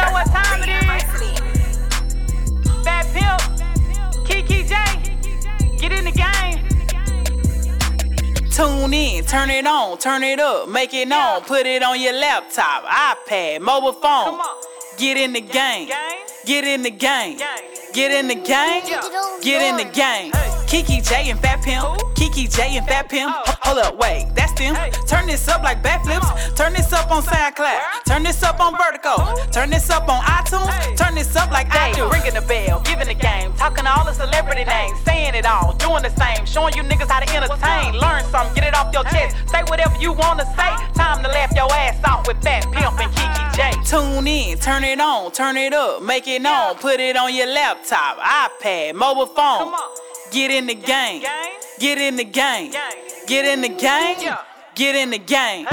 know what time it is. Fat Pimp, Kiki J, get in the game. Tune in, turn it on, turn it up, make it known. Put it on your laptop, iPad, mobile phone. Get in the game, get in the game, get in the game, get in the game. Kiki J and Fat Pimp, Kiki J and Fat Pimp. Oh. Hold up, wait, that's them. Turn this up like backflips. Turn this up on SoundCloud. Turn this up on Vertical. Turn this up on iTunes. Turn this up like I do. Ringing the bell, giving the game, talking all the celebrity names, saying it all, doing the same, showing you niggas how to entertain. Learn something, get it off your chest. Say whatever you wanna say. Time to laugh your ass off with Fat Pimp and Kiki J. Tune in, turn it on, turn it up, make it known. Put it on your laptop, iPad, mobile phone. Get in the game. Get in the game. Get in the game. Get in the game.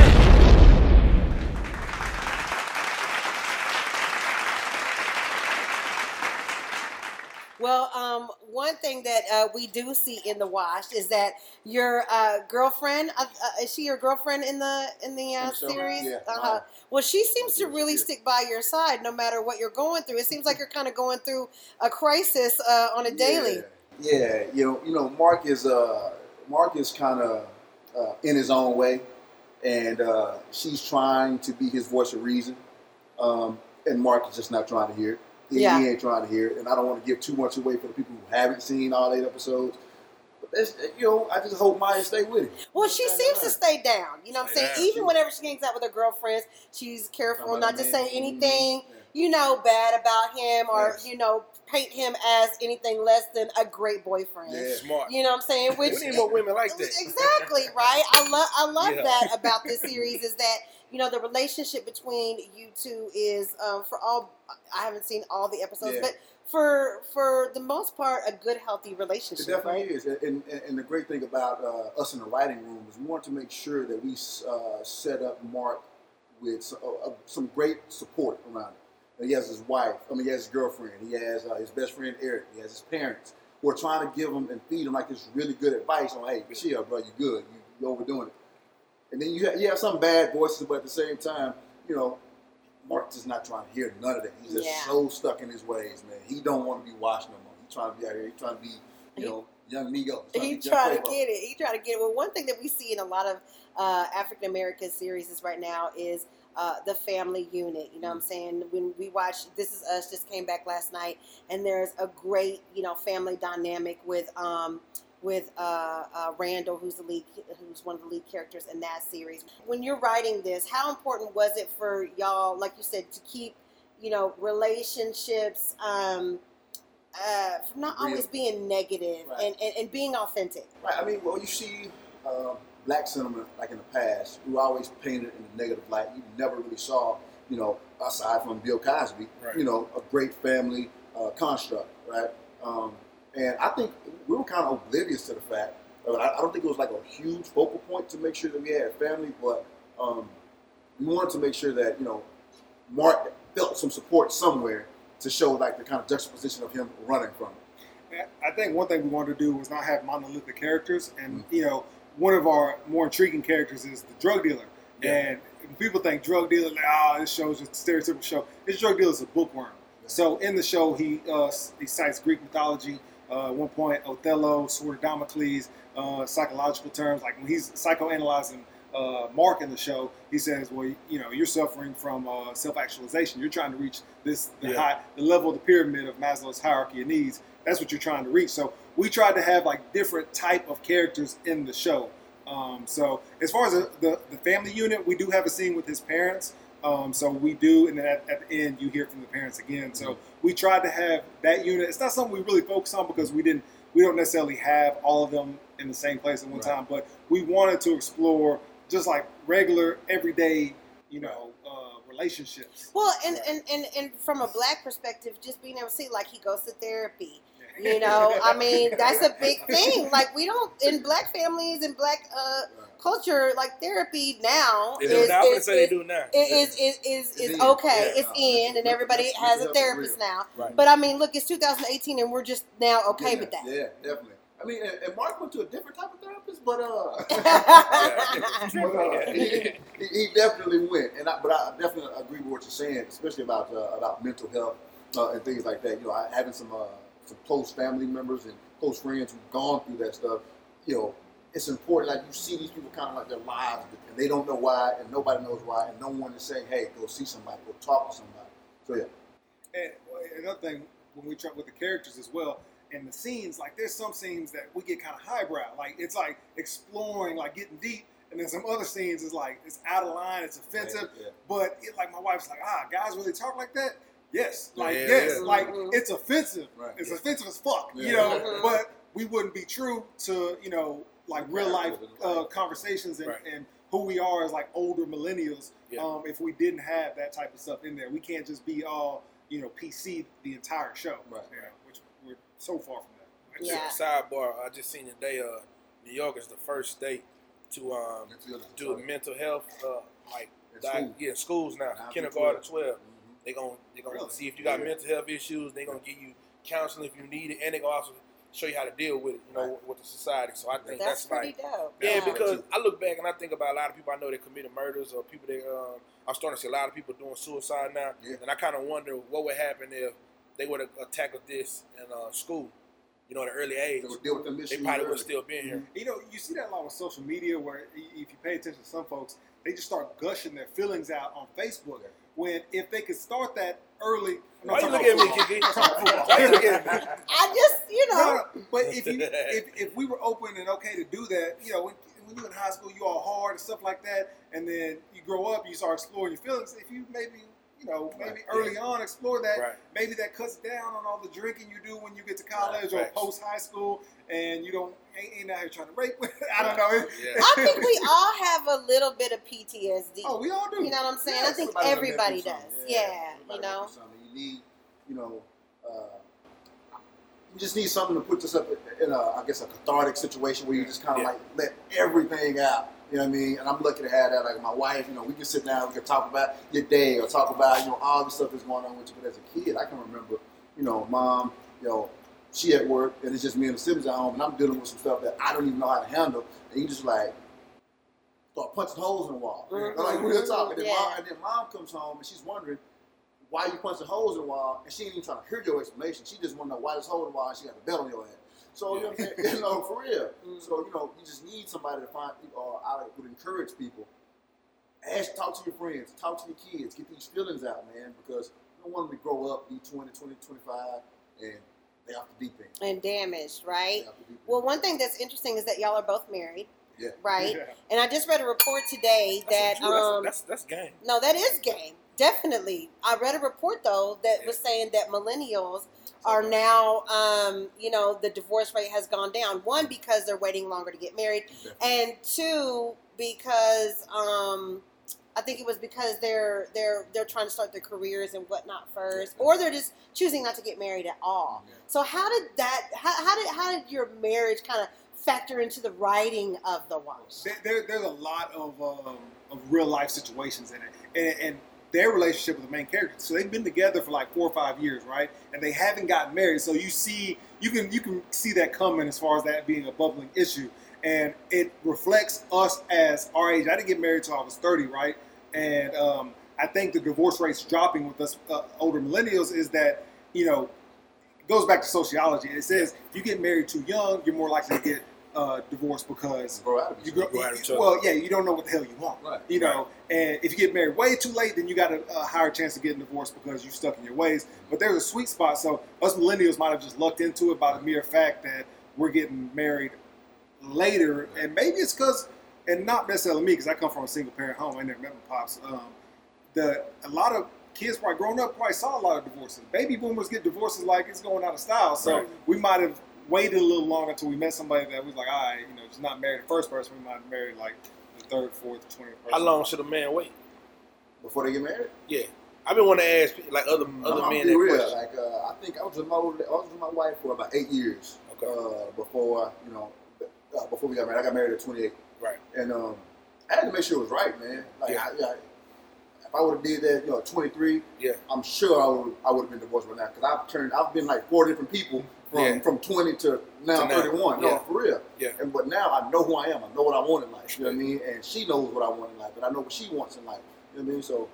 Well, um, one thing that uh, we do see in the wash is that your uh, girlfriend uh, uh, is she your girlfriend in the in the uh, In series? Yeah. Uh-huh. Well, she seems to really yeah. stick by your side no matter what you're going through. It seems like you're kind of going through a crisis uh, on a daily. Yeah, yeah. You know, you know, Mark is uh, Mark is kind of uh, in his own way, and uh, she's trying to be his voice of reason, um, and Mark is just not trying to hear it. He, Yeah. he ain't trying to hear it, and I don't want to give too much away for the people who haven't seen all eight episodes. But that's, you know, I just hope Maya stay with him. Well, she seems to stay down. You know what I'm Stay saying? down. Even whenever she hangs out with her girlfriends, she's careful not to say man. anything. You know, bad about him or, Yes. you know, paint him as anything less than a great boyfriend. Yeah. Smart. You know what I'm saying? Which we need more women like that. exactly right. I love I love Yeah. that about this series is that you know the relationship between you two is um, for all I haven't seen all the episodes, Yeah. but for for the most part a good healthy relationship. It definitely right? is, and, and, and the great thing about uh, us in the writing room is we want to make sure that we uh, set up Mark with some, uh, some great support around him. He has his wife, I mean, he has his girlfriend, he has uh, his best friend Eric, he has his parents who are trying to give him and feed him like this really good advice on, hey, chill, bro, you good, you, you overdoing it. And then you have, you have some bad voices, but at the same time, you know, Mark is not trying to hear none of that. He's just Yeah. so stuck in his ways, man. He don't want to be watching no more. He's trying to be out here. He's trying to be, you know, young Migo. He's He to trying to young get it. He trying to get it. Well, one thing that we see in a lot of uh, African American series right now is uh, the family unit. You know what I'm saying? When we watch This Is Us, just came back last night, and there's a great you know family dynamic with um, with uh, uh, Randall, who's the lead, who's one of the lead characters in that series. When you're writing this, how important was it for y'all, like you said, to keep you know relationships? Um, uh, from not always being negative Right. and, and, and being authentic. Right. I mean, well, you see uh, black cinema like in the past, who always painted in a negative light. You never really saw, you know, aside from Bill Cosby, Right. you know, a great family uh, construct, right? Um, and I think we were kind of oblivious to the fact. I, I don't think it was like a huge focal point to make sure that we had family, but um, we wanted to make sure that you know Mark felt some support somewhere to show like the kind of juxtaposition of him running from it. I think one thing we wanted to do was not have monolithic characters, and Mm-hmm. you know, one of our more intriguing characters is the drug dealer. Yeah. And people think drug dealer, like, oh, this show's just a stereotypical show. This drug dealer is a bookworm. So in the show, he uh, he cites Greek mythology. Uh, at one point, Othello, Sword of Damocles, uh, psychological terms. Like when he's psychoanalyzing uh, Mark in the show, he says, "Well, you know, you're suffering from uh, self-actualization. You're trying to reach this the Yeah. high, the level of the pyramid of Maslow's hierarchy of needs. That's what you're trying to reach." So we tried to have like different type of characters in the show. Um, so as far as the, the, the family unit, we do have a scene with his parents. Um, so we do, and then at, at the end, you hear from the parents again. So we tried to have that unit. It's not something we really focus on because we didn't, we don't necessarily have all of them in the same place at one Right. time. But we wanted to explore just like regular, everyday, you know, uh, relationships. Well, and, and, and, and from a black perspective, just being able to see, like, he goes to therapy. You know, I mean, that's a big thing. Like, we don't, in black families and black uh, culture, like, therapy now They is, do it now. I'm gonna is, they is, do now. is, is, is, It's is okay. Yeah, it's no, in, and everybody has a therapist real. now. Right. But I mean, look, it's 2018, and we're just now okay yeah, with that. Yeah, definitely. I mean, and, and Mark went to a different type of therapist, but uh, but, uh he, he, he definitely went. And I, but I definitely agree with what you're saying, especially about uh, about mental health uh, and things like that. You know, I, having some uh, some close family members and close friends who've gone through that stuff. You know, it's important. Like you see these people kind of like their lives, and they don't know why, and nobody knows why, and no one is saying, "Hey, go see somebody, go talk to somebody." So yeah. And another thing, when we talk with the characters as well, and the scenes, like there's some scenes that we get kind of highbrow. Like it's like exploring, like getting deep. And then some other scenes is like it's out of line, it's offensive. Yeah, yeah. But it, like my wife's like, ah, guys really talk like that. Yes, like Yeah, yes, yeah. like Mhm. it's offensive. Right. It's offensive as fuck, Yeah. you know. Mhm. But we wouldn't be true to you know like real life uh, conversations and, Right. and who we are as like older millennials. Yeah. Um, if we didn't have that type of stuff in there, we can't just be all you know PC the entire show. Right. Yeah, which we're so far from that. Yeah. Sidebar: I just seen today. Uh, New York is the first state to um do mental health. Uh, like In di- school. yeah, schools now, Nine through kindergarten, 12. Twelve. They gonna they gonna Really? see if you got Yeah. mental health issues. They gonna give you counseling if you need it, and they gonna also show you how to deal with it. You know, Right. with the society. So I think That's that's, pretty like. dope. Yeah, because I look back and I think about a lot of people I know that committed murders or people that um, I'm starting to see a lot of people doing suicide now, Yeah. and I kind of wonder what would happen if they would have tackled this in uh, school, you know, at an early age. They would deal with them They probably would still been here. You know, you see that a lot with social media where if you pay attention to some folks, they just start gushing their feelings out on Facebook. Yeah. When if they could start that early, I'm Why not you look talking at me, Kiki? Why you look at me? I just, you know, no, but if you if, if we were open and okay to do that, you know, when, when you're in high school, you all hard and stuff like that, and then you grow up, you start exploring your feelings. If you maybe you know maybe Right. early on explore that, Right. maybe that cuts down on all the drinking you do when you get to college or post high school, and you don't ain't, ain't out here trying to rape. I don't know. Yeah. I think we all have a little bit of PTSD. oh, we all do. You know what I'm saying? Yeah, I think Everybody everybody does. something. Yeah, you know. You need, you know, uh, you just need something to put yourself in a, I guess, a cathartic situation where you just kind of Yeah. like let everything out. You know what I mean? And I'm lucky to have that. Like my wife, you know, we can sit down, we can talk about your day or talk about, you know, all the stuff that's going on with you. But as a kid, I can remember, you know, mom, you know, she at work and it's just me and the siblings at home, and I'm dealing with some stuff that I don't even know how to handle. And you just like start punching holes in the wall. Mhm. Like real talk. And then, Yeah. mom, and then mom comes home and she's wondering why you punching holes in the wall, and she ain't even trying to hear your explanation. She just want to know why there's hole in the wall, and she got a belt on your head. So you know, what I'm saying? you know, for real. Mm. So you know, you just need somebody to find. Or I would encourage people. Ask, talk to your friends, talk to your kids, get these feelings out, man, because you don't want them to grow up, be 20, 20, 25, and they off the deep end. And damaged, right? off the deep end. Well, one thing that's interesting is that y'all are both married, Yeah. right? Yeah. And I just read a report today That's, that a- um that's, that's, that's game. no, that is game. Definitely. I read a report though that was saying that millennials are now um, you know, the divorce rate has gone down. One because they're waiting longer to get married, and two because um I think it was because they're they're they're trying to start their careers and whatnot first, or they're just choosing not to get married at all. Yeah. So how did that? How, how did how did your marriage kind of factor into the writing of the watch? there, there, there's a lot of um, of real life situations in it, and, and their relationship with the main character. So they've been together for like four or five years, right? And they haven't gotten married. So you see, you can you can see that coming as far as that being a bubbling issue, and it reflects us as our age. I didn't get married till I was 30, right? And um, I think the divorce rates dropping with us uh, older millennials is that you know it goes back to sociology. It says if you get married too young, you're more likely to get uh, divorced because grow out of you each grow, out of each other. well, yeah, you don't know what the hell you want. Right. You know, and if you get married way too late, then you got a, a higher chance of getting divorced because you're stuck in your ways. But there's a sweet spot. So us millennials might have just lucked into it by the mere fact that we're getting married later, and maybe it's because, and not necessarily me, because I come from a single parent home. I never met my pops. Um, the a lot of kids probably growing up probably saw a lot of divorces. Baby boomers get divorces like it's going out of style. So Right. we might have waited a little longer until we met somebody that was like, all right, you know, just not married the first person. We might have married like the third, fourth, twentieth person. How long should a man wait? Before they get married. Yeah, I've been wanting to ask like other other I'm, I'm men that real. question. Like uh, I think I was with my I was with my wife for about eight years. Okay. Uh, before you know, uh, before we got married, I got married at 28. Right. And um, I had to make sure it was right, man. Like, Yeah. I, yeah, if I would have did that, you know, at 23, Yeah. I'm sure I would I would have been divorced by now because I've turned I've been like four different people from Yeah. from 20 to now To now. 31. No, for real. Yeah. And but now I know who I am. I know what I want in life. You know what I mean? And she knows what I want in life, but I know what she wants in life. You know what I mean? So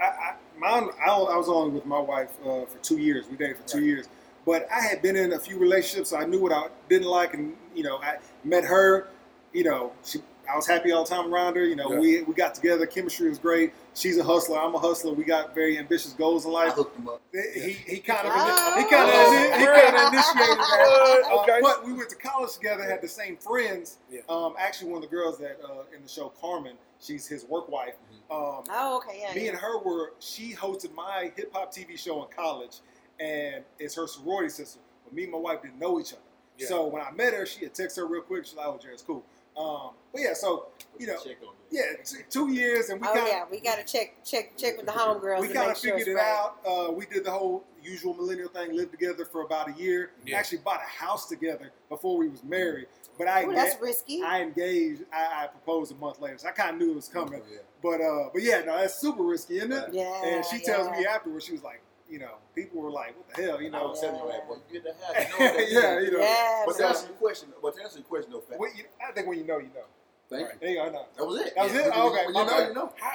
I, I, mine, I, I was only with my wife uh, for two years. We dated for two Right. years. But I had been in a few relationships. So I knew what I didn't like, and you know, I met her. You know, she, I was happy all the time around her. You know, Yeah. we we got together. Chemistry was great. She's a hustler. I'm a hustler. We got very ambitious goals in I life. hooked him up. He he kind of Oh. he kind of he kind of initiated that. Uh, okay. Uh, but we went to college together. Had the same friends. Yeah. Um, actually, one of the girls that uh, in the show, Carmen, she's his work wife. Um, Oh, okay, yeah. me yeah. and her were she hosted my hip hop TV show in college, and it's her sorority sister. But me and my wife didn't know each other. Yeah. So when I met her, she had texted her real quick. She's like, "Oh, Jerod's cool." Um, but yeah, so you know, Check on that. yeah, t- two years, and we oh kind of yeah, we gotta check check check with the homegirls. we kind of figured it's it right. out. Uh, we did the whole usual millennial thing, lived together for about a year. Yeah. Actually, bought a house together before we was married. But I, Ooh, enga- that's risky. I engaged. I, I proposed a month later, so I kind of knew it was coming. Yeah. But uh, but yeah, no, that's super risky, isn't it? yeah. And she tells yeah. me afterwards, she was like, you know, people were like, what the hell, you I know? was telling you, oh, like, boy, you get the hat. You know yeah, you know. Yeah, But to man. answer your question, but to answer your question, though, Fat, When you, I think when you know, you know. thank Right. you. There you go. No. That was it. That was Yeah. it? When you- Okay, you know, you know. How,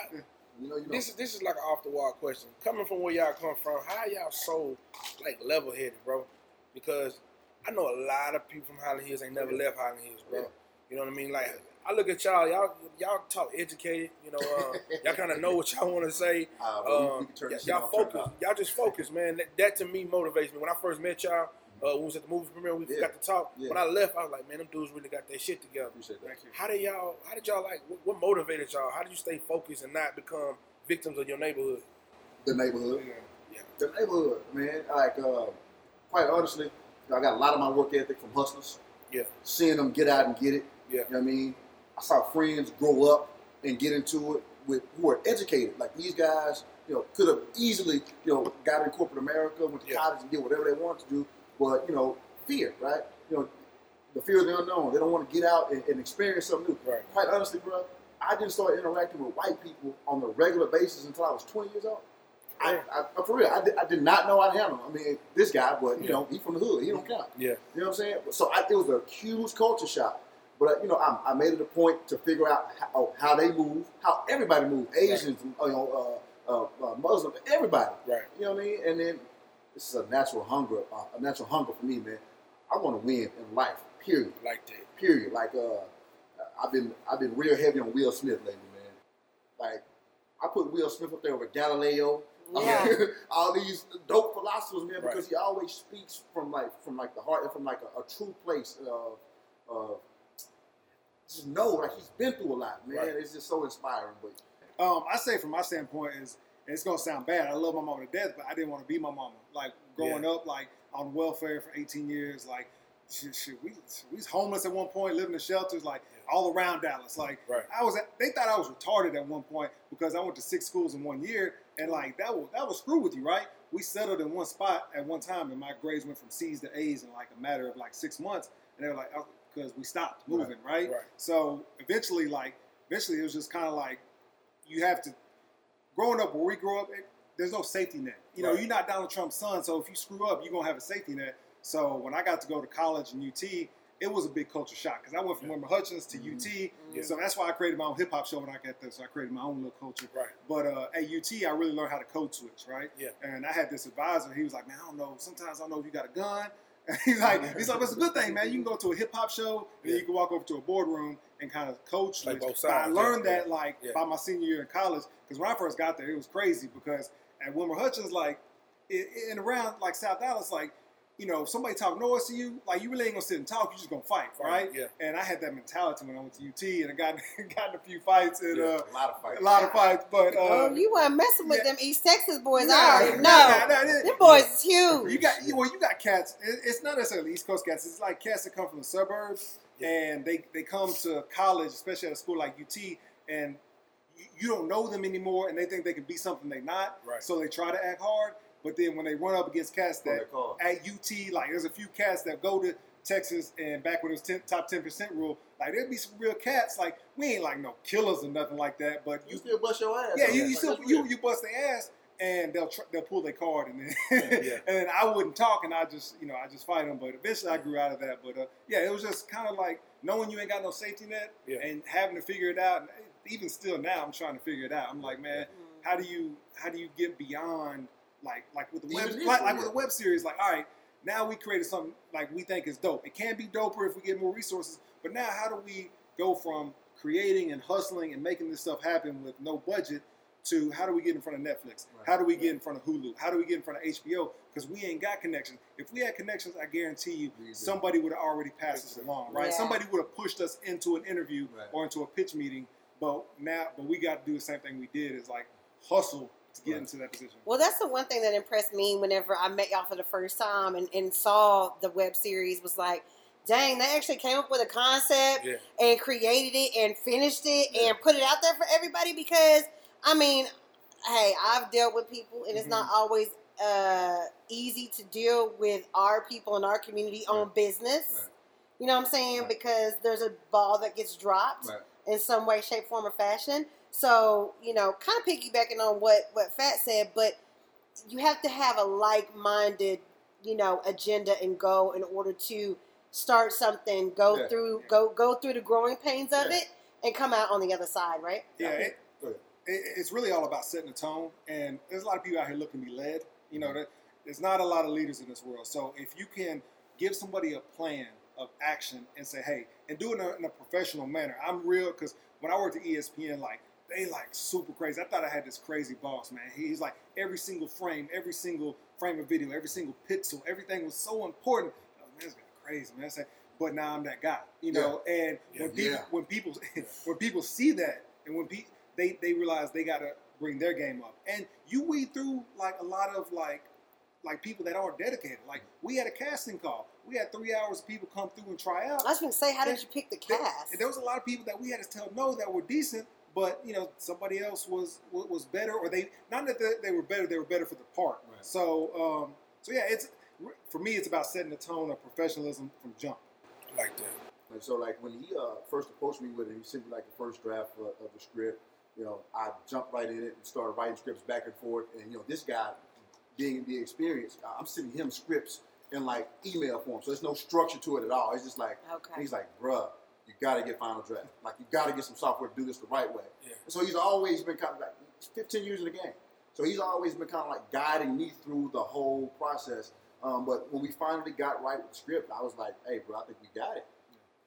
You know, you know. this is this is like an off the wall question. Coming from where y'all come from, how y'all so like level headed, bro? Because I know a lot of people from Highland Hills ain't never left Highland Hills, bro. Yeah. You know what I mean? Like I look at y'all, y'all y'all talk educated. You know, uh, y'all kind of know what y'all want to say. Uh, well, we- we Um, y- y'all off, turn it focus. Y'all just focus, man. That, that to me motivates me. When I first met y'all, uh, we was at the movie premiere. We Yeah. got to talk. Yeah. When I left, I was like, man, them dudes really got their shit together. Appreciate that. Thank you. How did y'all? How did y'all like? What, what motivated y'all? How did you stay focused and not become victims of your neighborhood? The neighborhood. Yeah. The neighborhood, man. Like, uh, quite honestly, I got a lot of my work ethic from hustlers. Yeah. Seeing them get out and get it. Yeah. You know what I mean? I saw friends grow up and get into it with who are educated. Like these guys, you know, could have easily, you know, got in corporate America, went to Yeah. college and did whatever they wanted to do. But, you know, fear, right? You know, the fear of the unknown. They don't want to get out and, and experience something new. Right. Quite honestly, bro, I didn't start interacting with white people on a regular basis until I was 20 years old. I, I, for real, I did, I did not know I'd handle him. I mean, this guy, but you Yeah. know, he from the hood. He don't count. Yeah. You know what I'm saying? So I, it was a huge culture shock. But you know, I, I made it a point to figure out how, how they move, how everybody moves, Asians, you know, uh, uh, uh, Muslims, everybody. Right. You know what I mean? And then this is a natural hunger, uh, a natural hunger for me, man. I want to win in life. Period. Like that. Period. Like uh, I've been I've been real heavy on Will Smith lately, man. Like I put Will Smith up there with Galileo. Yeah. all these dope philosophers, man, because Right. he always speaks from like from like the heart and from like a, a true place of of just know like he's been through a lot, man. Right. It's just so inspiring. But Um, I say from my standpoint is, and it's gonna sound bad. I love my mama to death, but I didn't want to be my mama. Like growing up, like on welfare for 18 years, like shit, shit, we we was homeless at one point, living in shelters, like all around Dallas. Like Right. I was, at, they thought I was retarded at one point because I went to six schools in one year, and like that will that will screw with you, right? We settled in one spot at one time, and my grades went from C's to A's in like a matter of like six months, and they were like, because we stopped moving, right? Right. So eventually, like, eventually it was just kind of like you have to. Growing up where we grew up, it, there's no safety net. You know, Right. you're not Donald Trump's son, so if you screw up, you're gonna have a safety net. So when I got to go to college in UT, it was a big culture shock because I went from Yeah. Wilmer Hutchins to Mhm. UT. Yeah. So that's why I created my own hip hop show when I got there. So I created my own little culture. Right. But uh, at UT, I really learned how to code switch, right? Yeah. And I had this advisor. He was like, "Man, I don't know. Sometimes I don't know if you got a gun." And he's like, "He's like, it's a good thing, man. You can go to a hip hop show, and Yeah. you can walk over to a boardroom and kind of coach Like both But I learned yeah. that like Yeah. by my senior year in college, because when I first got there, it was crazy because at Wilmer Hutchins, like in, in around like South Dallas, like you know, if somebody talk noise to you, like you really ain't gonna sit and talk. You just gonna fight, right? Yeah. And I had that mentality when I went to UT, and I got got in a few fights and Yeah. uh, a lot of fights. a lot of fights. But uh, oh, you weren't messing with yeah. them East Texas boys. Nah, I already know. nah, nah, nah, them boys is huge. You got you, well, you got cats. It's not necessarily East Coast cats. It's like cats that come from the suburbs, Yeah. and they they come to college, especially at a school like UT, and you, you don't know them anymore, and they think they can be something they're not. Right. So they try to act hard, but then when they run up against cats that at UT, like there's a few cats that go to Texas and back when it was 10, top ten percent rule, like there'd be some real cats. Like we ain't like no killers or nothing like that, but You you still bust your ass. yeah, you, you Like, still you you bust their ass, and they'll tr- they'll pull their card, and then Yeah. and then I wouldn't talk, and I just you know I just fight them. But eventually I grew out of that. But uh, yeah, it was just kind of like knowing you ain't got no safety net Yeah. and having to figure it out. And even still now, I'm trying to figure it out. I'm like, man, how do you how do you get beyond like like with the web like, like with yeah. a web series? Like, all right, now we created something like we think is dope. It can be doper if we get more resources. But now, how do we go from creating and hustling and making this stuff happen with no budget to how do we get in front of Netflix? Right, How do we right. get in front of Hulu? How do we get in front of HBO? Because we ain't got connections. If we had connections, I guarantee you somebody would have already passed us along, right? Yeah. Somebody would have pushed us into an interview Right. or into a pitch meeting. But now, but we got to do the same thing we did is like hustle to get Right. into that position. Well, that's the one thing that impressed me whenever I met y'all for the first time and, and saw the web series was like, dang, they actually came up with a concept Yeah. and created it and finished it Yeah. and put it out there for everybody because, I mean, hey, I've dealt with people and it's not Mm-hmm. always uh, easy to deal with our people in our community on business. Right. You know what I'm saying? Right. Because there's a ball that gets dropped Right. in some way, shape, form, or fashion. So, you know, kind of piggybacking on what, what Fat said, but you have to have a like minded, you know, agenda and goal in order to start something, go Yeah. through go go through the growing pains of Yeah. it and come out on the other side, right? Yeah, it, ahead. It, it's really all about setting a tone. And there's a lot of people out here looking to be led. You know, there's not a lot of leaders in this world. So if you can give somebody a plan of action and say, hey, and do it in a, in a professional manner. I'm real because when I worked at ESPN, like they like super crazy. I thought I had this crazy boss, man. He's like every single frame, every single frame of video, every single pixel, everything was so important. I was, man, this guy crazy, man. Said, but now I'm that guy, you know. And when Yeah. people Yeah. when people when people see that and when pe- they they realize they gotta bring their game up and you weed through like a lot of like like people that aren't dedicated like we had a casting call we had three hours of people come through and try out I was going to say, how did you pick the There- cast? there was a lot of people that we had to tell no that were decent but you know somebody else was was better or they not that they, they were better they were better for the part Right. so um so yeah it's for me it's about setting the tone of professionalism from jump I like that. And so, like when he uh, first approached me with it, he sent me like the first draft of, of the script. You know, I jumped right in it and started writing scripts back and forth. And you know, this guy, being the experience, I'm sending him scripts in like email form, so there's no structure to it at all. It's just like okay. he's like, bruh, you gotta get final draft. Like you gotta get some software to do this the right way. Yeah. And so he's always been kind of like 15 years in the game. So he's always been kind of like guiding me through the whole process. Um, but when we finally got right with the script, I was like, hey, bro, I think we got it.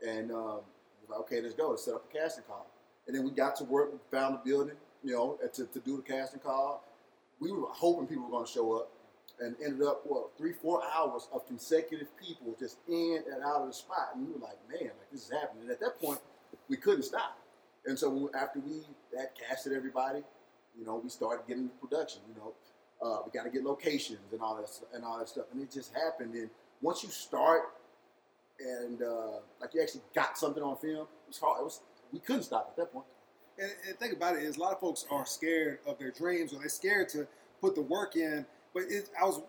And um, he was like, okay, let's go. Let's set up a casting call. And then we got to work. Found the building, you know, to, to do the casting call. We were hoping people were going to show up and ended up, what, three, four hours of consecutive people just in and out of the spot. And we were like, man, like this is happening. And at that point, we couldn't stop. And so after we had casted everybody, you know, we started getting the production. You know, uh, we got to get locations and all that and all that stuff. And it just happened. And once you start, and uh, like you actually got something on film, it was hard. It was we couldn't stop at that point. And, and think about it is a lot of folks are scared of their dreams or they're scared to put the work in. But it, I was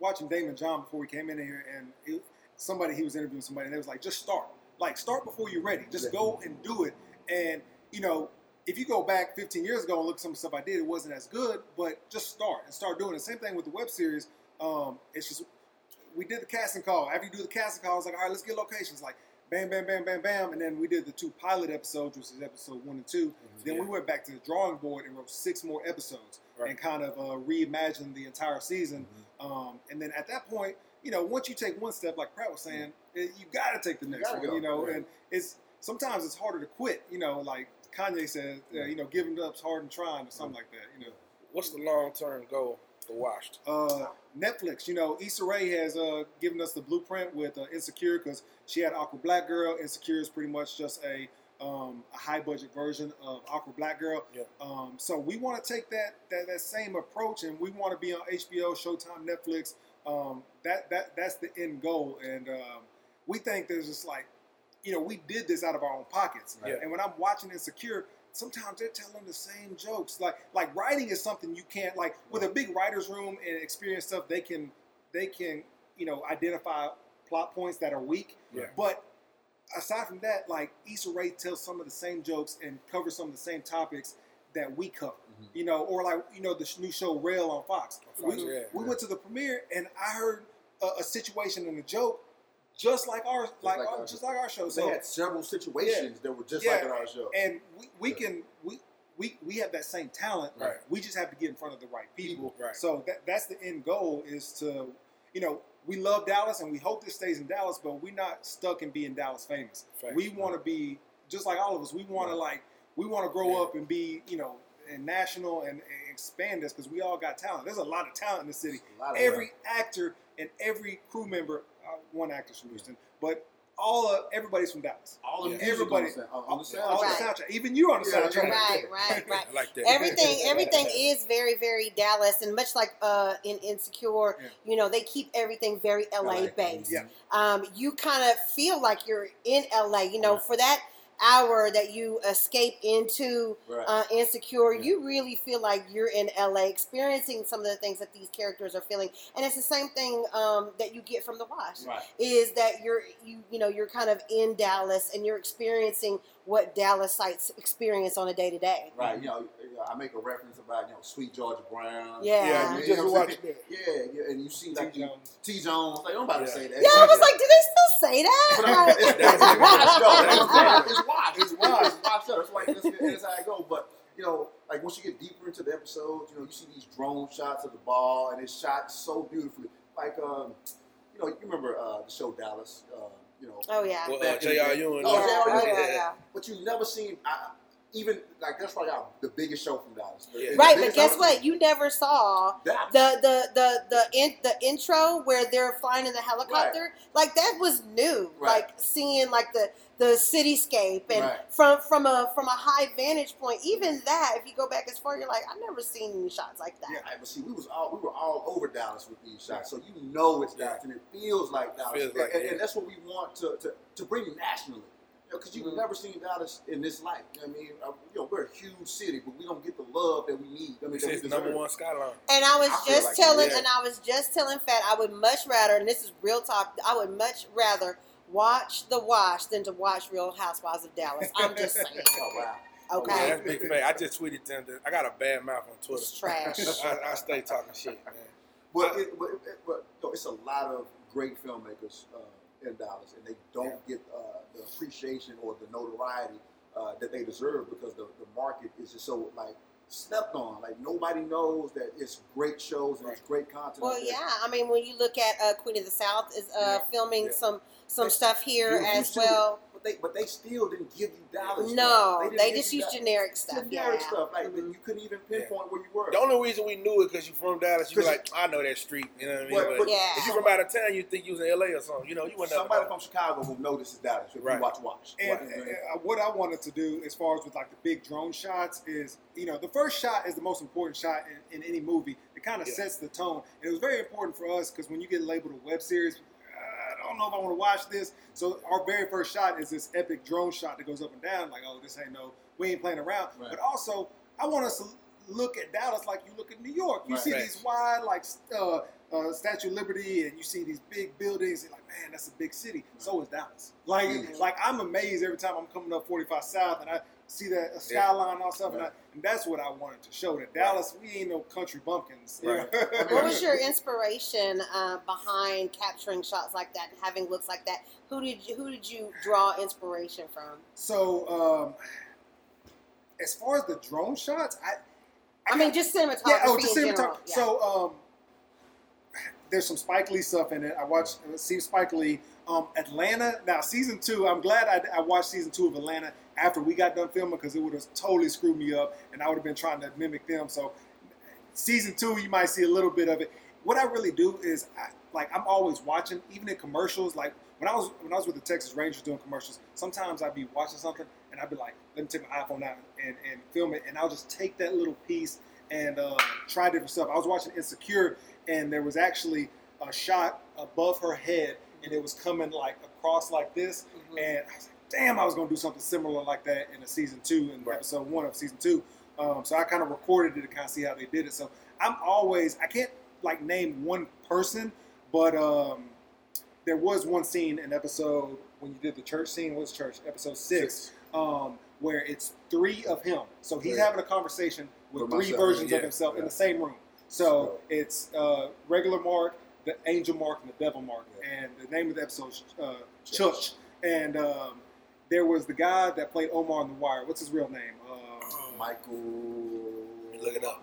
watching Daymond John before we came in here, and it, somebody he was interviewing somebody, and they was like, "Just start. Like start before you're ready. Just Yeah. go and do it." And you know, if you go back 15 years ago and look at some stuff I did, it wasn't as good. But just start and start doing it. Same thing with the web series. Um, it's just we did the casting call. After you do the casting call, I was like, all right, let's get locations. Like, bam, bam, bam, bam, bam. And then we did the two pilot episodes, which is episode one and 2 Then we went back to the drawing board and wrote six more episodes Right. and kind of uh, reimagined the entire season. Um, and then at that point, you know, once you take one step, like Pratt was saying, it, you got to take the next gotta one. go. You know, Right. and it's sometimes it's harder to quit. You know, like Kanye said, uh, you know, giving up's hard and trying or something like that. You know. What's the long term goal Washed? Uh, Netflix, you know, Issa Rae has uh, given us the blueprint with uh, Insecure because she had Awkward Black Girl. Insecure is pretty much just a, um, a high budget version of Awkward Black Girl. Yeah. Um, so we want to take that, that that same approach and we want to be on HBO, Showtime, Netflix. Um, that that that's the end goal, and um, we think there's just like, you know, we did this out of our own pockets. Yeah. And when I'm watching Insecure, sometimes they're telling the same jokes. Like like writing is something you can't like with a big writer's room and experienced stuff. They can they can you know identify plot points that are weak. Yeah. But aside from that, like Issa Rae tells some of the same jokes and covers some of the same topics that we cover. Mm-hmm. You know, or like you know the new show Rel on Fox. Fox, we, yeah. we went to the premiere and I heard a, a situation and a joke just like our like, like our, just like our show. They So had several situations that were just Yeah. like in our show. and we, we Yeah. can we, we we have that same talent. Right. We just have to get in front of the right people. Right. So that that's the end goal is to, you know, we love Dallas and we hope this stays in Dallas, but we're not stuck in being Dallas famous. Fact. We want to be just like all of us. We want to like we want to grow Yeah. up and be you know and national and, and expand this because we all got talent. There's a lot of talent in the city. A lot of Every actor and every crew member, uh, one actor's from Houston, but all of everybody's from Dallas. all the Yeah. Everybody- on the, sound- on the soundtrack. All Right. the soundtrack. Even you on the Yeah, soundtrack. Right, right, right. Like that. everything everything is very very dallas and much like uh in insecure Yeah. you know they keep everything very la LA. based Yeah. um you kind of feel like you're in la you know Right. for that hour that you escape into Right. uh, insecure Yeah. you really feel like you're in la experiencing some of the things that these characters are feeling and it's the same thing um, that you get from the wash right. is that you're you you know you're kind of in dallas and you're experiencing what dallasites experience on a day to day Right, you know, I make a reference about you know Sweet Georgia Brown. Yeah. Yeah, you You just know what I'm watched saying? that. Yeah, yeah, and you see like T. you- Jones. T Jones. Like I'm about Yeah. to say that. Yeah, I was like, do they still say But that? I'm- Like- it's, That's it's washed, though. That's like that's, that's how it goes. But you know, like once you get deeper into the episodes, you know, you see these drone shots of the ball, and it's shot so beautifully. Like, um, you know, you remember uh, the show Dallas? Uh, you know, oh yeah. Well, uh, Back in the J.R. Ewing. Oh, yeah, J.R. Ewing. yeah, yeah. but you've never seen. I, even like that's probably our, the biggest show from Dallas. Yeah. Right, but guess show- what? You never saw Dallas. the the the the in, the intro where they're flying in the helicopter. Like that was new. Right. Like seeing like the the cityscape and Right. from from a from a high vantage point. Even that, if you go back as far, you're like, I've never seen any shots like that. Yeah, but see, we was all we were all over Dallas with these shots, so you know it's Dallas, and it feels like Dallas, Feels like and, it, and that's what we want to to, to bring nationally, because you, Mhm. have never seen Dallas in this light. I mean, uh, you know, we're a huge city, but we don't get the love that we need. I mean, It's that we his deserve. number one skyline. And I was I just like telling, and I was just telling Fat, I would much rather, and this is real talk, I would much rather watch The Wash than to watch Real Housewives of Dallas. I'm just saying. Oh wow! Yeah, Okay, that's big fact. I just tweeted them. That I got a bad mouth on Twitter. it's trash. I, I stay talking shit, man. But, it, but, it, but no, it's a lot of great filmmakers uh, in Dallas, and they don't get uh, the appreciation or the notoriety uh, that they deserve because the, the market is just so like slept on. Like nobody knows that it's great shows and it's great content. Well, there. yeah. I mean, when you look at uh, Queen of the South is uh, Yeah, filming yeah. some some They- stuff here You- you as still- well. But they but they still didn't give you Dallas. No, stuff. they, didn't just you use generic stuff. generic yeah. stuff. Like Mhm. you couldn't even pinpoint where you were. The only reason we knew it because you from Dallas, you be 'Cause like, I know that street. You know what I mean? But- But, but- Yeah. if you from out of town, you think you was in LA or something. You know, you wouldn't Somebody know. from Chicago will know this Dallas if Right. you watch Watch. And, Watch- and, uh, what I wanted to do, as far as with like the big drone shots, is you know the first shot is the most important shot in, in any movie. It kind of Yeah. sets the tone. And it was very important for us because when you get labeled a web series, I don't know if I want to watch this. So our very first shot is this epic drone shot that goes up and down. Like, oh, this ain't no, we ain't playing around. Right. But also, I want us to look at Dallas like you look at New York. You Right. see Facts. these wide, like uh, uh, Statue of Liberty, and you see these big buildings. And like, man, that's a big city. So is Dallas. Like, Mhm. like I'm amazed every time I'm coming up 45 South and I see that skyline and all stuff, and, I, and that's what I wanted to show that Dallas, we ain't no country bumpkins. Right. What was your inspiration uh, behind capturing shots like that and having looks like that? Who did you, who did you draw inspiration from? so, um, as far as the drone shots, I, I mean, just cinematography yeah, oh, just in cinematography. general. Yeah. So, um, there's some Spike Lee stuff in it. I watched, uh, see Spike Lee. Um, Atlanta. Now, season two. I'm glad I, I watched season two of Atlanta after we got done filming because it would have totally screwed me up, and I would have been trying to mimic them. So, season two, you might see a little bit of it. What I really do is, I, like, I'm always watching, even in commercials. Like when I was when I was with the Texas Rangers doing commercials, sometimes I'd be watching something and I'd be like, let me take my iPhone out and, and film it, and I'll just take that little piece and uh, try different stuff. I was watching Insecure, and there was actually a shot above her head, and it was coming like across like this, Mhm. and I was like, damn, I was gonna do something similar like that in a season two, in Right. episode one of season two. Um, so I kind of recorded it to kind of see how they did it. So I'm always I can't like name one person, but um, there was one scene in episode when you did the church scene. What was church? Episode six, Six. Um, where it's three of him. So he's Yeah. having a conversation with three myself, versions yeah, of himself in the same room. So it's uh, regular Mark, the angel Mark, and the devil Mark. Yeah. And the name of the episode is uh, Church. Church. And um, there was the guy that played Omar on The Wire. What's his real name? Uh, Michael. Look it up.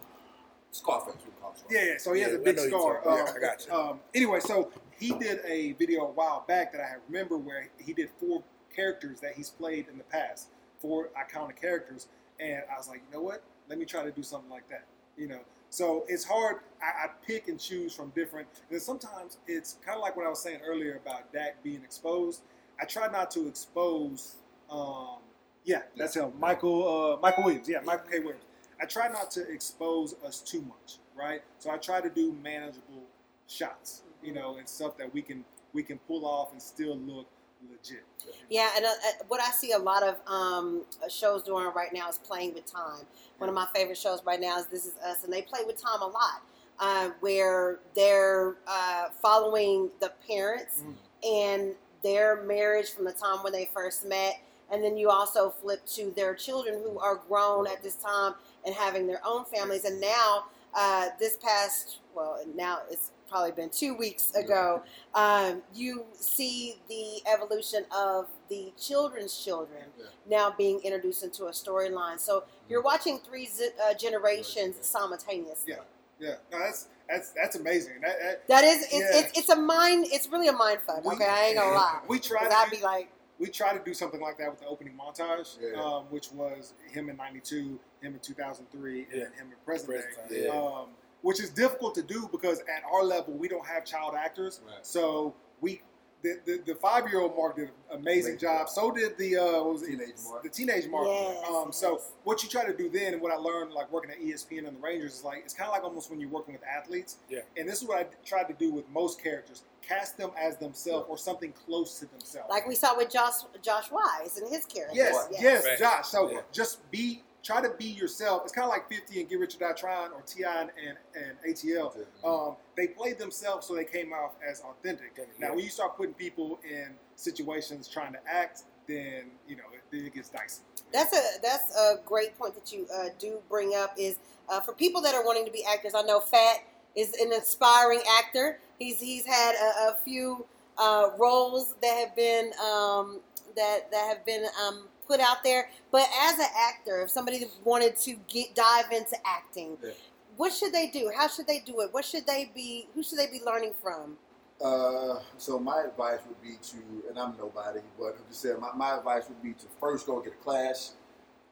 Scarface. We call him Scarface. Yeah, yeah. So he has a big know you're scar. talking. Um, Yeah, I got you. Um, anyway, so he did a video a while back that I remember where he did four characters that he's played in the past, four iconic characters, and I was like, you know what? Let me try to do something like that. You know, so it's hard. I, I pick and choose from different. And sometimes it's kind of like what I was saying earlier about Dak being exposed. I try not to expose. Um, yeah, that's him, Michael. Uh, Michael Williams. Yeah, Michael K. Williams. I try not to expose us too much, right? So I try to do manageable shots, you know, and stuff that we can we can pull off and still look legit. Yeah, and uh, uh, what I see a lot of um, shows doing right now is playing with time. One of my favorite shows right now is This Is Us, and they play with time a lot, uh, where they're uh, following the parents Mhm. and their marriage from the time when they first met, and then you also flip to their children who are grown at this time and having their own families, and now uh, this past well, now it's probably been two weeks ago um, you see the evolution of the children's children Yeah. now being introduced into a storyline. So you're watching three zi- uh, generations Yeah. simultaneously. Yeah. Yeah, no, that's that's that's amazing. That, that, That is, it's, Yeah. it's, it's a mind. It's really a mind fuck. We- Okay, I ain't gonna lie. we try 'Cause to I'd do- be like, we try to do something like that with the opening montage, Yeah. um, which was him in '92, him in 2003, and Yeah. then him in present Present day. yeah. Um, which is difficult to do because at our level we don't have child actors, Right. so we the, the, the five year old Mark did an amazing Amazing job. job. So did the uh, what was it? Teenage Mark. The teenage Mark. Yes, um, so what you try to do then, and what I learned like working at ESPN and the Rangers is like it's kind of like almost when you're working with athletes. Yeah. And this is what I tried to do with most characters: cast them as themselves or something close to themselves. like we saw with Josh Josh Wise and his character. Yes, yes, Right. Josh. So Yeah. just be, try to be yourself. It's kind of like 50 and Get Rich or Die Trying or T.I. and, and, and ATL. Um, they played themselves, so they came off as authentic. Authentic, Now, when you start putting people in situations trying to act, then you know it, then it gets dicey. That's a that's a great point that you uh, do bring up. Is uh, for people that are wanting to be actors. I know Fat is an inspiring actor. He's he's had a, a few uh, roles that have been um, that that have been um, put out there. But as an actor, if somebody wanted to get dive into acting, Yeah. what should they do? How should they do it? What should they be? Who should they be learning from? Uh, so my advice would be to, and I'm nobody, but I'm just saying, my, my advice would be to first go get a class,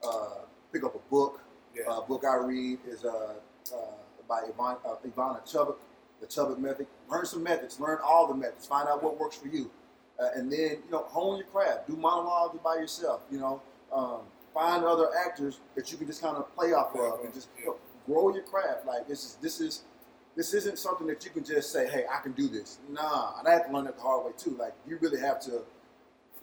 uh, pick up a book. Yeah. Uh, book I read is uh, uh, by Ivana, uh, Ivana Chubbuck, the Chubbuck method. Learn some methods. Learn all the methods. Find out what works for you, uh, and then you know hone your craft. Do monologues by yourself. You know, um, find other actors that you can just kind of play off of, and just you know, grow your craft. Like this is this is this isn't something that you can just say, "Hey, I can do this." Nah, and I had to learn that the hard way too. Like you really have to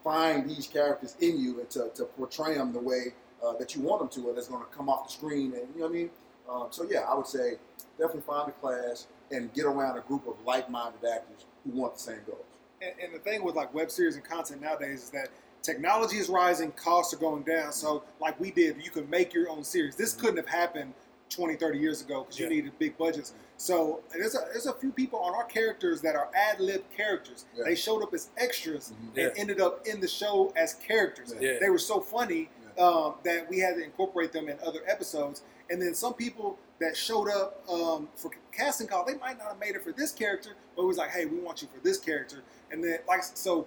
find these characters in you and to, to portray them the way uh, that you want them to, or that's going to come off the screen. And you know what I mean. Um, so yeah, I would say definitely find a class and get around a group of like-minded actors who want the same goals. And, and the thing with like web series and content nowadays is that technology is rising, costs are going down. So like we did, you can make your own series. This couldn't have happened 20, 30 years ago because you Yeah. needed big budgets. So there's a, there's a few people on our characters that are ad lib characters. Yeah. They showed up as extras Mhm. and ended up in the show as characters. Yeah. They were so funny Yeah. um, that we had to incorporate them in other episodes. And then some people that showed up um, for casting call, they might not have made it for this character, but it was like, hey, we want you for this character. And then, like, so,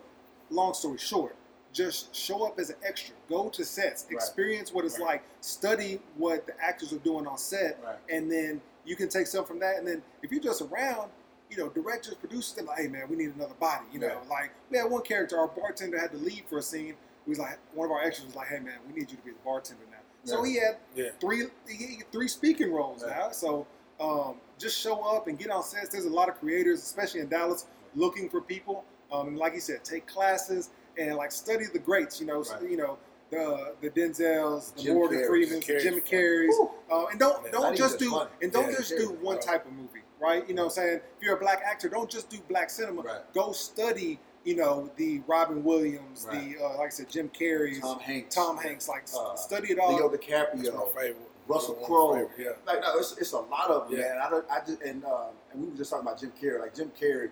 long story short, just show up as an extra. Go to sets, Right. experience what it's Right. like, study what the actors are doing on set, Right. and then you can take some from that. And then if you're just around, you know, directors, producers, they're like, hey man, we need another body. You know, like we had one character, our bartender had to leave for a scene. He was like, one of our extras was like, hey man, we need you to be the bartender now. So he had Yeah. three he three speaking roles now. So um, just show up and get on sets. There's a lot of creators, especially in Dallas, looking for people. Um, and like you said, take classes and like study the greats. You know, Right. you know the the Denzels, the Jim Morgan. Freemans, the Carrey's Jimmy funny. Carreys, uh, and don't Man, don't just do and don't Yeah, just do one type of movie, right? You know, what I'm saying if you're a black actor, don't just do black cinema. Right. Go study you know, the Robin Williams, Right. the uh, like I said, Jim Carrey's, Tom Hanks, Tom Hanks, like uh, study it all. Leo That's DiCaprio, my favorite. Russell One of my Crowe. Yeah. Like no, it's, it's a lot of them, Yeah. man. I don't, I just and uh, and we were just talking about Jim Carrey. Like Jim Carrey,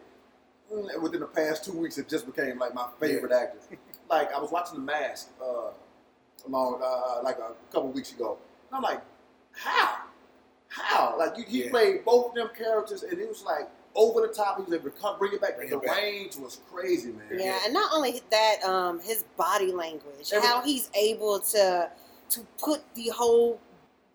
mm, within the past two weeks, it just became like my favorite actor. Like I was watching The Mask, uh, along uh, like a couple weeks ago, and I'm like, how, how? Like you, he Yeah. played both them characters, and it was like over the top. He was able to come, bring it back. Bring the it back. range was crazy, man. Yeah, and not only that, um, his body language, Every- how he's able to to put the whole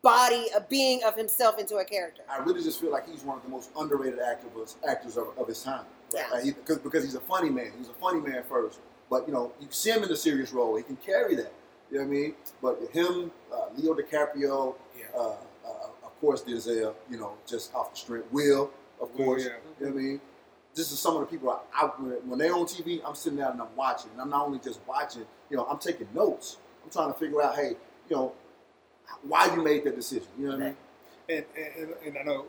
body, a being of himself into a character. I really just feel like he's one of the most underrated actors actors of, of his time. Yeah. Like he, cause, because he's a funny man. He's a funny man first, but you know you see him in a serious role. He can carry that. You know what I mean? But him, uh, Leo DiCaprio, Yeah. uh, uh, of course Denzel. You know, just off the strength. Will, of course. yeah. You know what I mean? This is some of the people I, I when they're on TV. I'm sitting there and I'm watching. And I'm not only just watching. You know, I'm taking notes. I'm trying to figure out, hey, you know, why you made that decision. You know what I mean? and, and, and I know,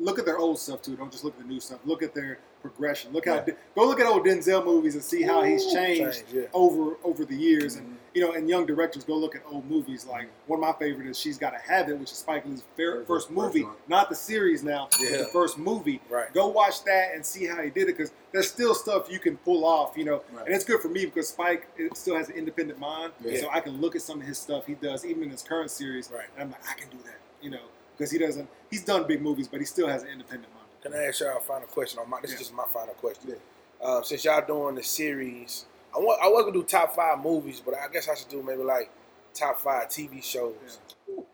look at their old stuff too. Don't just look at the new stuff. Look at their progression. Look how go look at old Denzel movies and see how he's Ooh, changed yeah. over over the years. And Mhm. You know, and young directors go look at old movies. Like one of my favorite is She's Gotta Have It, which is Spike Lee's fair, First- movie, not the series now, but Yeah. the first movie. Right. Go watch that and see how he did it because there's still stuff you can pull off, you know. Right. And it's good for me because Spike still has an independent mind, Yeah. so I can look at some of his stuff he does, even in his current series, Right. and I'm like, I can do that, you know, because he doesn't. He's done big movies, but he still has an independent mind. Can I ask y'all a final question on my? This Yeah. is just my final question. Uh, since y'all doing the series, I want I was gonna do top five movies, but I guess I should do maybe like top five TV shows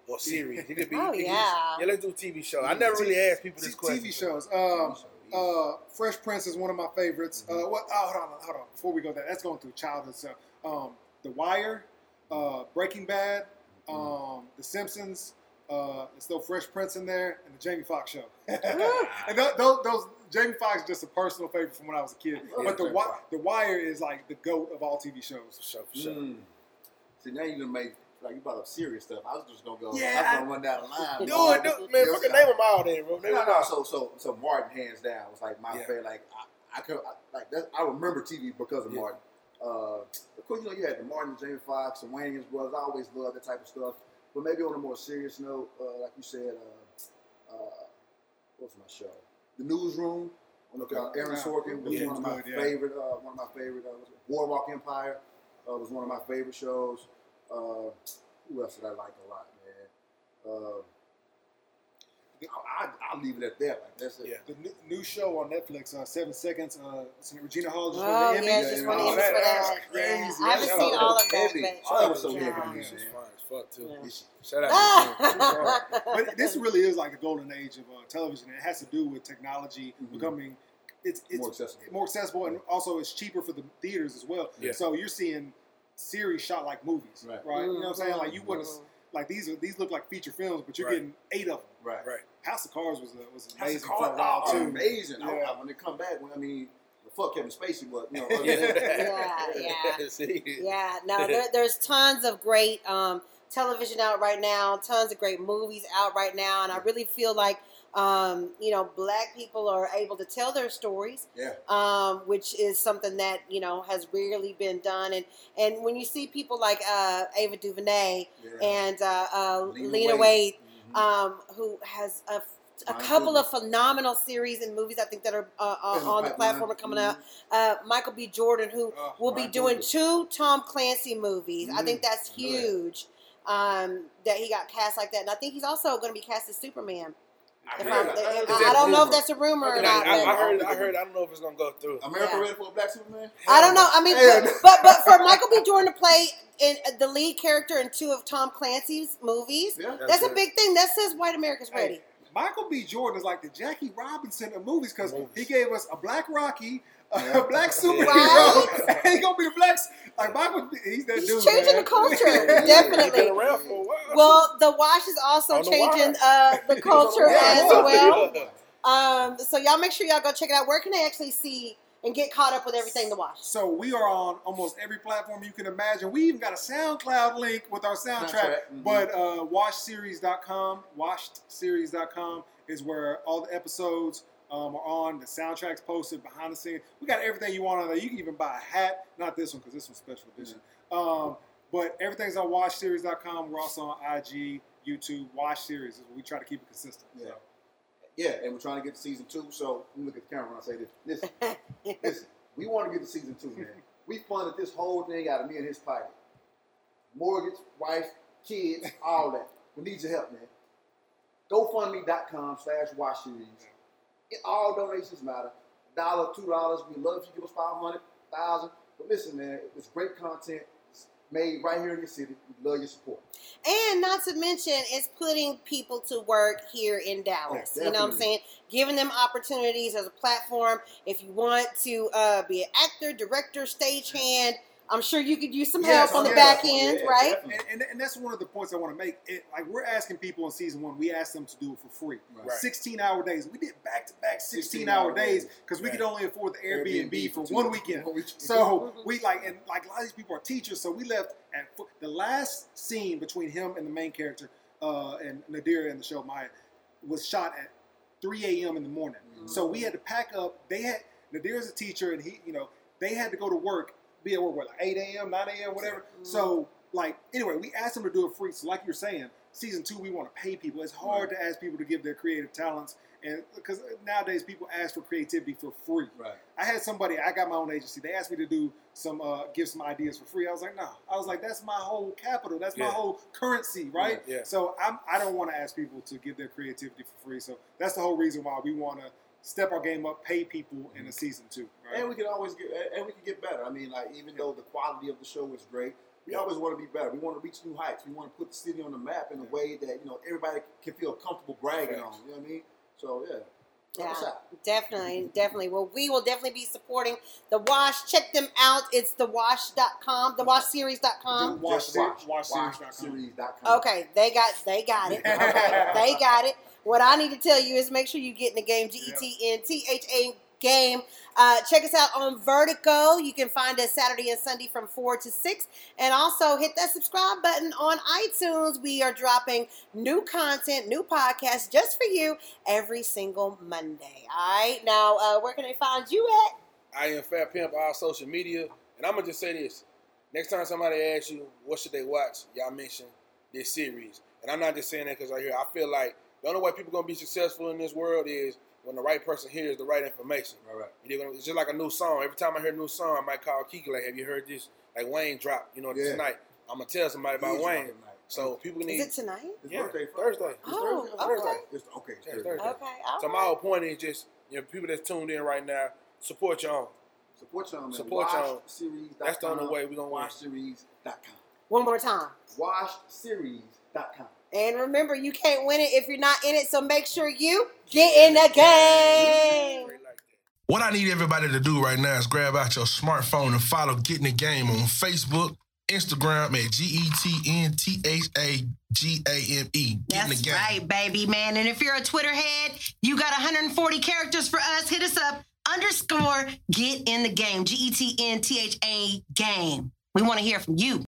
or series. It could be. Oh, it could be- yeah. yeah, let's do TV show. I never really asked people this question. TV shows. Um, uh, Fresh Prince is one of my favorites. Uh, what? Oh, hold on, hold on. Before we go there, that's going through childhood stuff. Um, The Wire, uh, Breaking Bad, um, The Simpsons. Uh, there's still Fresh Prince in there, and the Jamie Foxx show. and those, those, those Jamie Foxx is just a personal favorite from when I was a kid. Yeah, but the Jamie Wi- the Wire is like the goat of all TV For shows. sure, for sure. Mm. See, now you done made like you brought up serious stuff. I was just gonna go. Yeah, I was gonna run down the line. Do it, do man. Yes, Fucking I- name them all, then, bro. Name No, no, all. so so so Martin hands down was like my Yeah. favorite. Like I, I could I, like that. I remember TV because of Yeah. Martin. Uh, of course, you know you had the Martin, Jamie Foxx, and Wayans brothers. I always loved that type of stuff. But maybe on a more serious note, uh, like you said, uh, uh, what's my show? The Newsroom. On the, uh, Aaron Sorkin was Yeah, one of my good, yeah. favorite. Uh, one of my favorite. Uh, was it Boardwalk Empire uh, was one of my favorite shows. Uh, who else did I like a lot, man? Uh, I, I, I'll leave it at that. Like that's it. Yeah. The new, new show on Netflix, uh, Seven Seconds. Uh, Regina Hall just Oh, won the Emmy. yeah, just just won won the the Emmys Emmys that- for that. crazy. Yeah. I haven't Shout seen all to of that, Heavy. but Shout out to yeah. Heavy, Yeah, man. it's fun as fuck too. Yeah. Shout out to but this really is like a golden age of uh, television. It has to do with technology Mhm. becoming it's, it's More accessible. more accessible, and also it's cheaper for the theaters as well. Yeah. So you're seeing series shot like movies, right? Right. You know what I'm saying? Like you wouldn't Mhm. like these are these look like feature films, but you're Right. getting eight of them. Right. Right. House of Cards was a, was House of amazing for a while oh, too. amazing. Yeah. I- when they come back, when, I mean, fuck Kevin Spacey, but you know, other Yeah. than Yeah, yeah. Yeah, no, there, there's tons of great um, television out right now, tons of great movies out right now, and I really feel like um, you know black people are able to tell their stories, yeah, um, which is something that you know has rarely been done. And and when you see people like uh, Ava DuVernay yeah. and uh, uh, Lena Lena, Mhm. um, who has a, a couple of phenomenal series and movies I think that are uh, uh, on the platform are coming out. Uh, Michael B. Jordan, who Oh, will be doing two Tom Clancy movies. I think Mm, that's I know that. huge um, that he got cast like that, and I think he's also going to be cast as Superman. If heard I'm, that. if- Is I don't know if that's a rumor or I, not. I, I but- heard. I heard. I don't know if it's gonna go through. America Yeah. ready for a black Superman? I don't know. I mean, but, but but for Michael B. Jordan to play in uh, the lead character in two of Tom Clancy's movies, Yeah. that's a big thing. That says white America's Hey, ready. Michael B. Jordan is like the Jackie Robinson of movies because he gave us a black Rocky, a black superhero, Right. and he gonna be the black. Like Michael, he's that He's dude. changing man. the culture, Yeah. definitely. He's been for a while. Well, The Wash is also On The changing Wash. uh, the culture as well. Um, so y'all make sure y'all go check it out. Where can they actually see and get caught up with everything to watch? So we are on almost every platform you can imagine. We even got a SoundCloud link with our soundtrack. Soundtrack, mhm. But uh, washseries.com, washedseries.com is where all the episodes um, are on. The soundtracks posted behind the scenes. We got everything you want on there. You can even buy a hat. Not this one because this one's special edition. Um, but everything's on WatchSeries.com. We're also on IG, YouTube. Watch Series. We try to keep it consistent. Yeah. So. Yeah, and we're trying to get to season two. So let me look at the camera when I say this. Listen, listen. We want to get to season two, man. We funded this whole thing out of me and his pocket. Mortgage, wife, kids, all that. We need your help, man. GoFundMe.com slash watch series. All donations matter. Dollar, two dollars. We love if you give us five hundred thousand. But listen, man, it's great content. It's made right here in your city. We love your support. And not to mention, it's putting people to work here in Dallas. Oh, you know what I'm saying? Giving them opportunities as a platform. If you want to uh, be an actor, director, stagehand, I'm sure you could use some Yes, help on the yes, back end, yeah, right? definitely. And, and, and that's one of the points I want to make. It, like we're asking people in season one, we asked them to do it for free. Right. Right. 16 hour days. We did back to back 16 16 hour hour days days. because we Right. could only afford the Airbnb, Airbnb for for one two- weekend. one weekend. So we like, and like a lot of these people are teachers. So we left at the last scene between him and the main character, uh, and Nadira in the show Maya, was shot at 3 a.m. in the morning. Mhm. So we had to pack up. They had Nadira's a teacher, and he, you know, they had to go to work, be at work what, like 8 a.m., 9 a.m., whatever. Mhm. So like anyway, we asked them to do it free. So like you're saying, season two, we want to pay people. It's hard to ask people to give their creative talents, and because nowadays people ask for creativity for free. Right. I had somebody. I got my own agency. They asked me to do some, uh, give some ideas for free. I was like, no. I was like, that's my whole capital. That's my whole currency, right? Yeah. So I'm, I don't want to ask people to give their creativity for free. So that's the whole reason why we want to step our game up, pay people in a season two. Right? And we can always get, and we can get better. I mean, like even though the quality of the show is great, we Yeah. always want to be better. We want to reach new heights. We want to put the city on the map in a way that you know everybody can feel comfortable bragging Facts. on. You know what I mean? So yeah, Yeah, definitely, definitely. Well, we will definitely be supporting the Wash. Check them out. It's thewash.com, thewashseries.com. Watch Just Ser- watch, watch watch series.com. series.com. Okay, they got they got it. Okay, they got it. What I need to tell you is make sure you get in the game. G E T N T H A game. Uh, check us out on Vertigo. You can find us Saturday and Sunday from four to six, and also hit that subscribe button on iTunes. We are dropping new content, new podcasts just for you every single Monday. All right. Now, uh, where can they find you at? I am Fat Pimp, all social media. And I'm gonna just say this. Next time somebody asks you what should they watch, y'all mention this series. And I'm not just saying that because I hear I feel like the only way people gonna be successful in this world is when the right person hears the right information. All right. They're gonna- It's just like a new song. Every time I hear a new song, I might call Kiki like, "Have you heard this? Like Wayne dropped, you know, Yeah. tonight." I'm gonna tell somebody about He's Wayne. So people need. Is it tonight? His Yeah, birthday Thursday. Oh, it's Oh, Thursday? okay. It's, okay. it's Yeah, Thursday. Thursday. Okay. All so my whole point is just you know people that's tuned in right now support your own. Support y'all, man. Support y'all. WashSeries.com. That's the only way we gonna win. WashSeries.com. One more time. WashSeries.com. And remember, you can't win it if you're not in it. So make sure you get in the game. Great like that. What I need everybody to do right now is grab out your smartphone and follow Getting the Game on Facebook, Instagram at G E T N T H A G A M E. Getting the That's Game. right, baby man. And if you're a Twitter head, you got 140 characters for us. Hit us up. Underscore get in the game. G E T N T H A game. We want to hear from you.